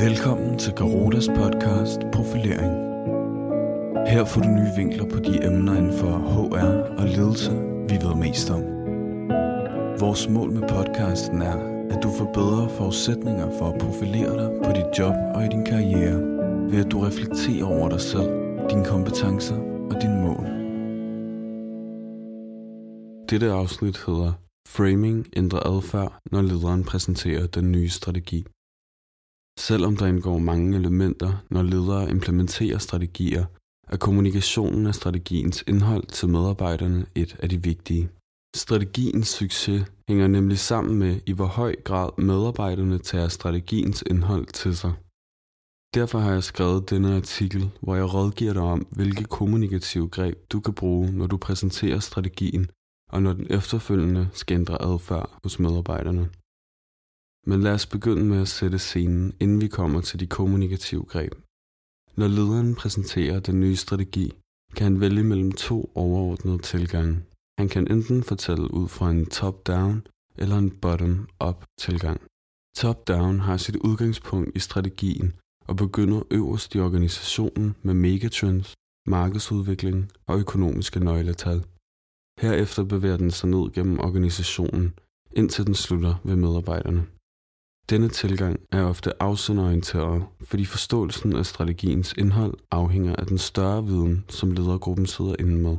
Velkommen til Garotas podcast Profilering. Her får du nye vinkler på de emner inden for HR og ledelse, vi ved mest om. Vores mål med podcasten er, at du får bedre forudsætninger for at profilere dig på dit job og i din karriere, ved at du reflekterer over dig selv, dine kompetencer og dine mål. Dette afsnit hedder Framing ændrer adfærd, når lederen præsenterer den nye strategi. Selvom der indgår mange elementer, når ledere implementerer strategier, er kommunikationen af strategiens indhold til medarbejderne et af de vigtige. Strategiens succes hænger nemlig sammen med, i hvor høj grad medarbejderne tager strategiens indhold til sig. Derfor har jeg skrevet denne artikel, hvor jeg rådgiver dig om, hvilke kommunikative greb du kan bruge, når du præsenterer strategien, og når den efterfølgende skal ændre adfærd hos medarbejderne. Men lad os begynde med at sætte scenen, inden vi kommer til de kommunikative greb. Når lederen præsenterer den nye strategi, kan han vælge mellem to overordnede tilgange. Han kan enten fortælle ud fra en top-down eller en bottom-up tilgang. Top-down har sit udgangspunkt i strategien og begynder øverst i organisationen med megatrends, markedsudvikling og økonomiske nøgletal. Herefter bevæger den sig ned gennem organisationen, indtil den slutter ved medarbejderne. Denne tilgang er ofte afsenderorienteret, fordi forståelsen af strategiens indhold afhænger af den større viden, som ledergruppen sidder inde med.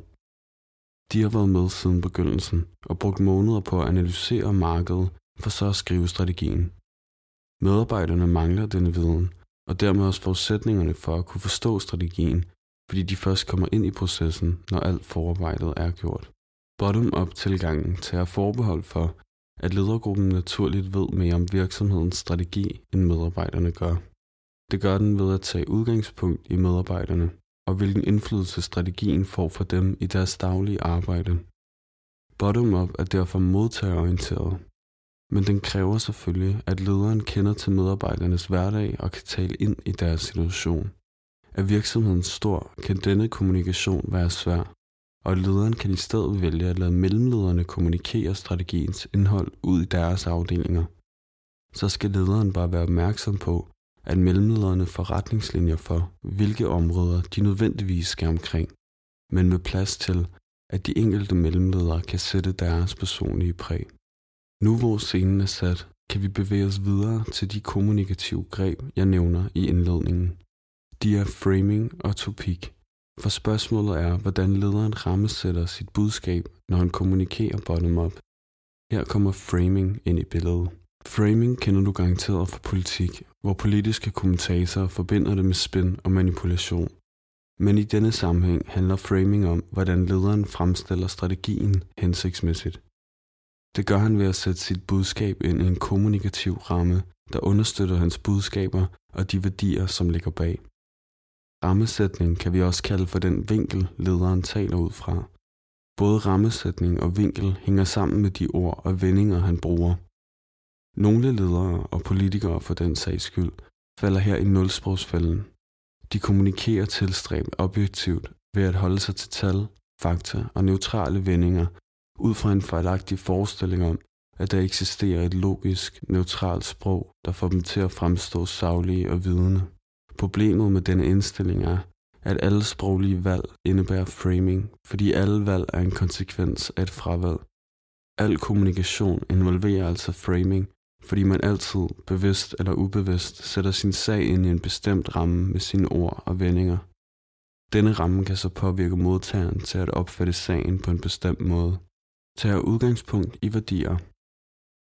De har været med siden begyndelsen og brugt måneder på at analysere markedet for så at skrive strategien. Medarbejderne mangler denne viden, og dermed også forudsætningerne for at kunne forstå strategien, fordi de først kommer ind i processen, når alt forarbejdet er gjort. Bottom-up tilgangen tager forbehold for, at ledergruppen naturligt ved mere om virksomhedens strategi, end medarbejderne gør. Det gør den ved at tage udgangspunkt i medarbejderne, og hvilken indflydelse strategien får for dem i deres daglige arbejde. Bottom-up er derfor modtagerorienteret, men den kræver selvfølgelig, at lederen kender til medarbejdernes hverdag og kan tale ind i deres situation. Er virksomheden stor, kan denne kommunikation være svær, og lederen kan i stedet vælge at lade mellemlederne kommunikere strategiens indhold ud i deres afdelinger. Så skal lederen bare være opmærksom på, at mellemlederne får retningslinjer for, hvilke områder de nødvendigvis skal omkring, men med plads til, at de enkelte mellemledere kan sætte deres personlige præg. Nu hvor scenen er sat, kan vi bevæge os videre til de kommunikative greb, jeg nævner i indledningen. De er framing og topik. For spørgsmålet er, hvordan lederen rammesætter sit budskab, når han kommunikerer bottom-up. Her kommer framing ind i billedet. Framing kender du garanteret fra politik, hvor politiske kommentatorer forbinder det med spin og manipulation. Men i denne sammenhæng handler framing om, hvordan lederen fremstiller strategien hensigtsmæssigt. Det gør han ved at sætte sit budskab ind i en kommunikativ ramme, der understøtter hans budskaber og de værdier, som ligger bag. Rammesætning kan vi også kalde for den vinkel, lederen taler ud fra. Både rammesætning og vinkel hænger sammen med de ord og vendinger, han bruger. Nogle ledere og politikere for den sags skyld falder her i nulsprogsfælden. De kommunikerer tilstræbt objektivt ved at holde sig til tal, fakta og neutrale vendinger ud fra en fejlagtig forestilling om, at der eksisterer et logisk, neutralt sprog, der får dem til at fremstå savlige og vidende. Problemet med denne indstilling er, at alle sproglige valg indebærer framing, fordi alle valg er en konsekvens af et fravalg. Al kommunikation involverer altså framing, fordi man altid, bevidst eller ubevidst, sætter sin sag ind i en bestemt ramme med sine ord og vendinger. Denne ramme kan så påvirke modtageren til at opfatte sagen på en bestemt måde. Tager udgangspunkt i værdier.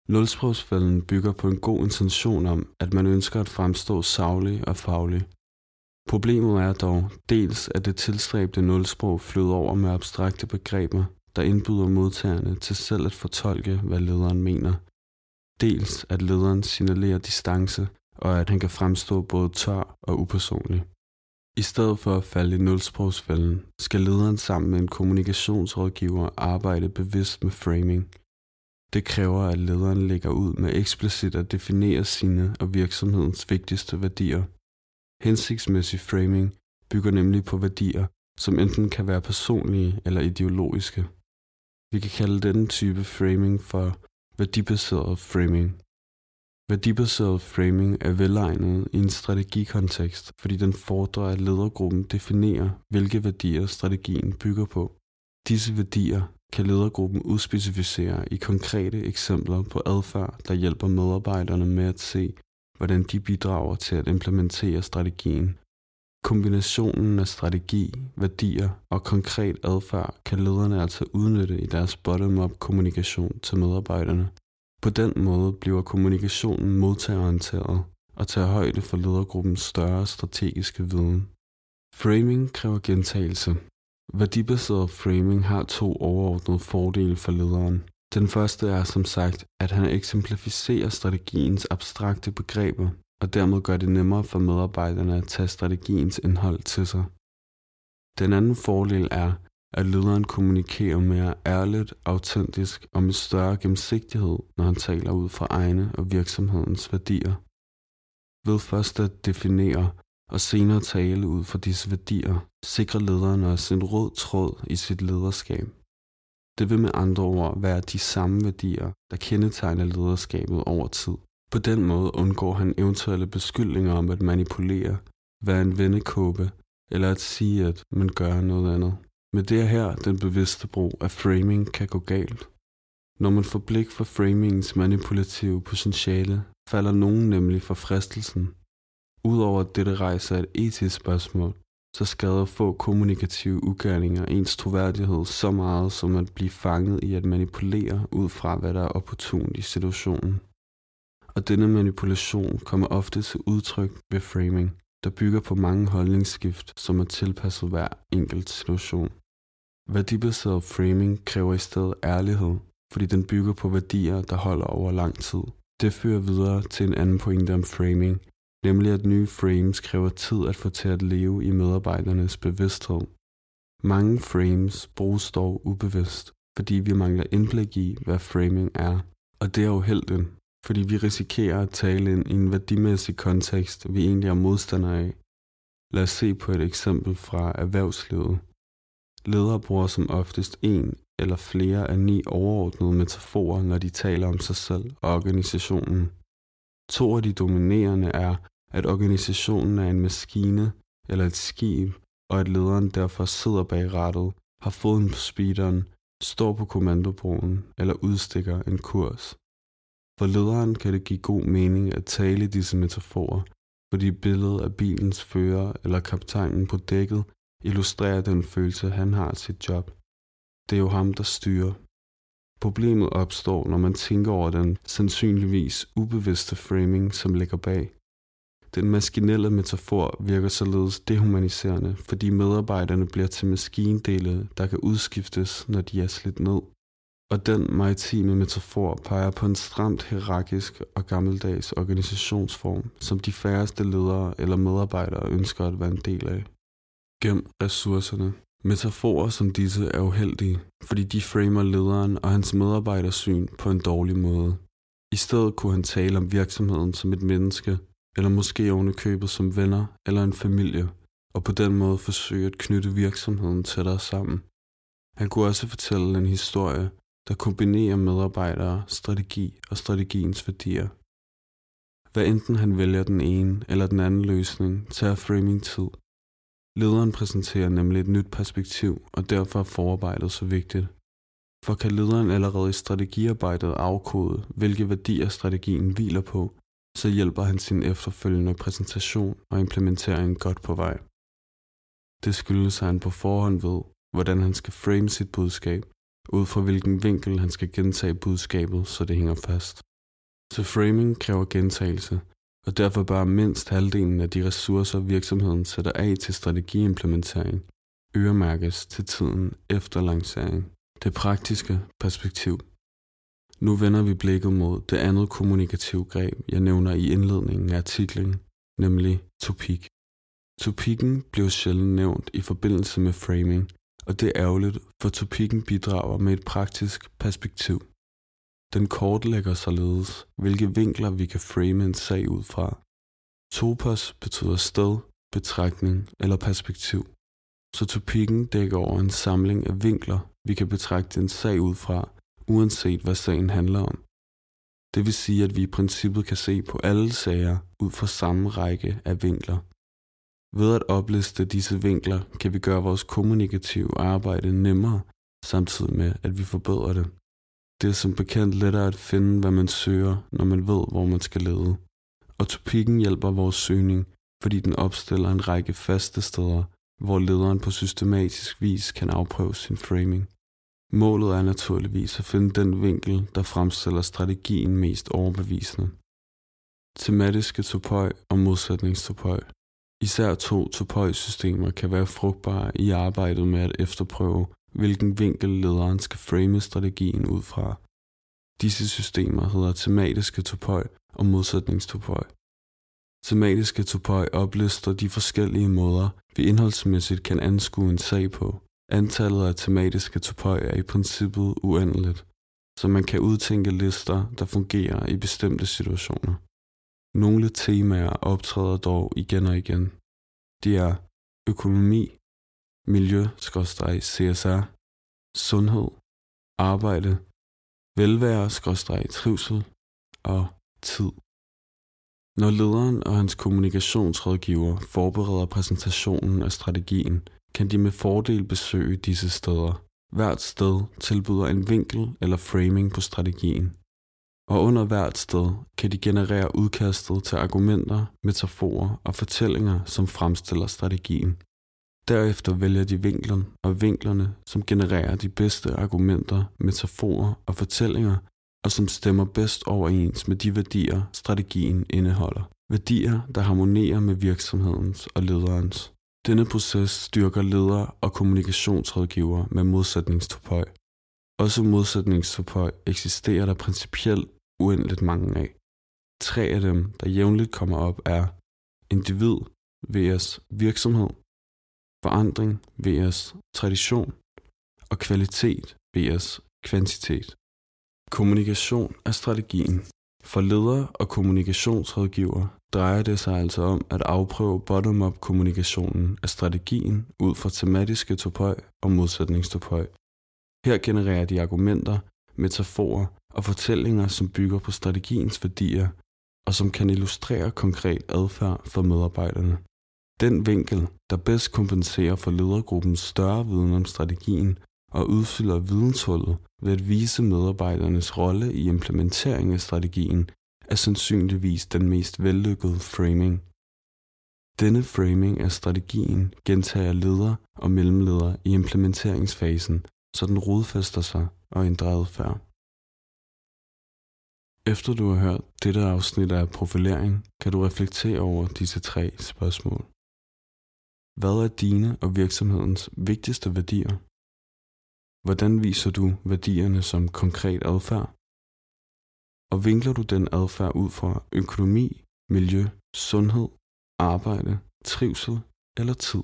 Nulsprogsfælden bygger på en god intention om, at man ønsker at fremstå savlig og faglig. Problemet er dog dels, at det tilstræbte nulsprog flyder over med abstrakte begreber, der indbyder modtagerne til selv at fortolke, hvad lederen mener. Dels at lederen signalerer distance, og at han kan fremstå både tør og upersonlig. I stedet for at falde i nulsprogsfælden, skal lederen sammen med en kommunikationsrådgiver arbejde bevidst med framing. Det kræver, at lederen lægger ud med eksplicit at definere sine og virksomhedens vigtigste værdier. Hensigtsmæssig framing bygger nemlig på værdier, som enten kan være personlige eller ideologiske. Vi kan kalde denne type framing for værdibaseret framing. Værdibaseret framing er velegnet i en strategikontekst, fordi den fordrer, at ledergruppen definerer, hvilke værdier strategien bygger på. Disse værdier kan ledergruppen udspecificere i konkrete eksempler på adfærd, der hjælper medarbejderne med at se, hvordan de bidrager til at implementere strategien. Kombinationen af strategi, værdier og konkret adfærd kan lederne altså udnytte i deres bottom-up kommunikation til medarbejderne. På den måde bliver kommunikationen modtagerorienteret og tager højde for ledergruppens større strategiske viden. Framing kræver gentagelse. Værdibaseret framing har to overordnede fordele for lederen. Den første er som sagt, at han eksemplificerer strategiens abstrakte begreber, og dermed gør det nemmere for medarbejderne at tage strategiens indhold til sig. Den anden fordel er, at lederen kommunikerer mere ærligt, autentisk og med større gennemsigtighed, når han taler ud fra egne og virksomhedens værdier. Ved først at definere og senere tale ud fra disse værdier, sikrer lederen også en rød tråd i sit lederskab. Det vil med andre ord være de samme værdier, der kendetegner lederskabet over tid. På den måde undgår han eventuelle beskyldninger om at manipulere, være en vennekåbe eller at sige, at man gør noget andet. Med det her den bevidste brug af framing kan gå galt. Når man får blik for framingens manipulative potentiale, falder nogen nemlig for fristelsen. Udover at dette rejser et etisk spørgsmål, så skader få kommunikative ugerninger ens troværdighed så meget som at blive fanget i at manipulere ud fra, hvad der er opportunt i situationen. Og denne manipulation kommer ofte til udtryk ved framing, der bygger på mange holdningsskift, som er tilpasset hver enkelt situation. Værdibaseret framing kræver i stedet ærlighed, fordi den bygger på værdier, der holder over lang tid. Det fører videre til en anden pointe om framing, nemlig at nye frames kræver tid at få til at leve i medarbejdernes bevidsthed. Mange frames bruges dog ubevidst, fordi vi mangler indblik i, hvad framing er, og det er uheldigt, fordi vi risikerer at tale ind i en værdimæssig kontekst, vi egentlig er modstandere af. Lad os se på et eksempel fra erhvervslivet. Ledere bruger som oftest en eller flere af ni overordnede metaforer, når de taler om sig selv og organisationen. To af de dominerende er, at organisationen er en maskine eller et skib, og at lederen derfor sidder bag rattet, har foden på speederen, står på kommandobroen eller udstikker en kurs. For lederen kan det give god mening at tale disse metaforer, fordi billedet af bilens fører eller kaptajnen på dækket illustrerer den følelse, han har til sit job. Det er jo ham, der styrer. Problemet opstår, når man tænker over den sandsynligvis ubevidste framing, som ligger bag. Den maskinelle metafor virker således dehumaniserende, fordi medarbejderne bliver til maskindele, der kan udskiftes, når de er slidt ned. Og den maritime metafor peger på en stramt hierarkisk og gammeldags organisationsform, som de færreste ledere eller medarbejdere ønsker at være en del af. Gem ressourcerne. Metaforer som disse er uheldige, fordi de framer lederen og hans medarbejdersyn på en dårlig måde. I stedet kunne han tale om virksomheden som et menneske, eller måske ovenikøbet som venner eller en familie, og på den måde forsøge at knytte virksomheden tættere sammen. Han kunne også fortælle en historie, der kombinerer medarbejdere, strategi og strategiens værdier. Hvad enten han vælger den ene eller den anden løsning, tager framing tid. Lederen præsenterer nemlig et nyt perspektiv, og derfor er forarbejdet så vigtigt. For kan lederen allerede i strategiarbejdet afkode, hvilke værdier strategien hviler på, så hjælper han sin efterfølgende præsentation og implementering godt på vej. Det skyldes, at han på forhånd ved, hvordan han skal frame sit budskab, ud fra hvilken vinkel han skal gentage budskabet, så det hænger fast. Så framing kræver gentagelse, og derfor bør mindst halvdelen af de ressourcer, virksomheden sætter af til strategiimplementering, øremærkes til tiden efter lancering. Det praktiske perspektiv. Nu vender vi blikket mod det andet kommunikative greb, jeg nævner i indledningen af artiklen, nemlig topik. Topikken blev sjældent nævnt i forbindelse med framing, og det er ærgerligt, for topikken bidrager med et praktisk perspektiv. Den kortlægger således, hvilke vinkler vi kan frame en sag ud fra. Topos betyder sted, betragtning eller perspektiv, så topikken dækker over en samling af vinkler, vi kan betragte en sag ud fra, uanset hvad sagen handler om. Det vil sige, at vi i princippet kan se på alle sager ud fra samme række af vinkler. Ved at opliste disse vinkler kan vi gøre vores kommunikative arbejde nemmere, samtidig med at vi forbedrer det. Det er som bekendt lettere at finde, hvad man søger, når man ved, hvor man skal lede. Og topikken hjælper vores søgning, fordi den opstiller en række faste steder, hvor lederen på systematisk vis kan afprøve sin framing. Målet er naturligvis at finde den vinkel, der fremstiller strategien mest overbevisende. Tematiske topøj og modsætningstopøj. Især to topøjsystemer kan være frugtbare i arbejdet med at efterprøve, hvilken vinkel lederen skal frame strategien ud fra. Disse systemer hedder tematiske topøj og modsætningstopøj. Tematiske topøj oplister de forskellige måder, vi indholdsmæssigt kan anskue en sag på. Antallet af tematiske topøj er i princippet uendeligt, så man kan udtænke lister, der fungerer i bestemte situationer. Nogle temaer optræder dog igen og igen. De er økonomi, miljø, CSR, sundhed, arbejde, velvære, trivsel og tid. Når lederen og hans kommunikationsrådgiver forbereder præsentationen af strategien, kan de med fordel besøge disse steder. Hvert sted tilbyder en vinkel eller framing på strategien. Og under hvert sted kan de generere udkastet til argumenter, metaforer og fortællinger, som fremstiller strategien. Derefter vælger de vinklerne og vinklerne, som genererer de bedste argumenter, metaforer og fortællinger, og som stemmer bedst overens med de værdier, strategien indeholder. Værdier, der harmonerer med virksomhedens og lederens. Denne proces styrker ledere og kommunikationsrådgivere med modsætningstopøj. Også modsætningstopøj eksisterer der principielt uendeligt mange af. Tre af dem, der jævnligt kommer op, er individ vs. virksomhed, forandring vs. tradition og kvalitet vs. kvantitet. Kommunikation er strategien. For ledere og kommunikationsrådgiver drejer det sig altså om at afprøve bottom-up kommunikationen af strategien ud fra tematiske topøj og modsætningstopøj. Her genererer de argumenter, metaforer og fortællinger, som bygger på strategiens værdier og som kan illustrere konkret adfærd for medarbejderne. Den vinkel, der bedst kompenserer for ledergruppens større viden om strategien og udfylder videnshullet ved at vise medarbejdernes rolle i implementering af strategien, er sandsynligvis den mest vellykkede framing. Denne framing af strategien gentager leder og mellemleder i implementeringsfasen, så den rodfæster sig og ændrer adfærd. Efter du har hørt dette afsnit af profilering, kan du reflektere over disse tre spørgsmål. Hvad er dine og virksomhedens vigtigste værdier? Hvordan viser du værdierne som konkret adfærd? Og vinkler du den adfærd ud fra økonomi, miljø, sundhed, arbejde, trivsel eller tid?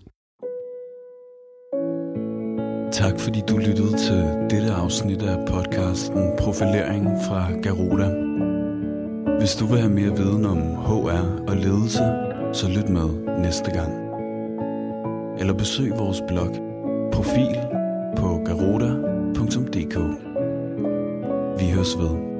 Tak fordi du lyttede til dette afsnit af podcasten Profilering fra Garuda. Hvis du vil have mere viden om HR og ledelse, så lyt med næste gang. Eller besøg vores blog Profil på garuda.dk. Vi høres ved.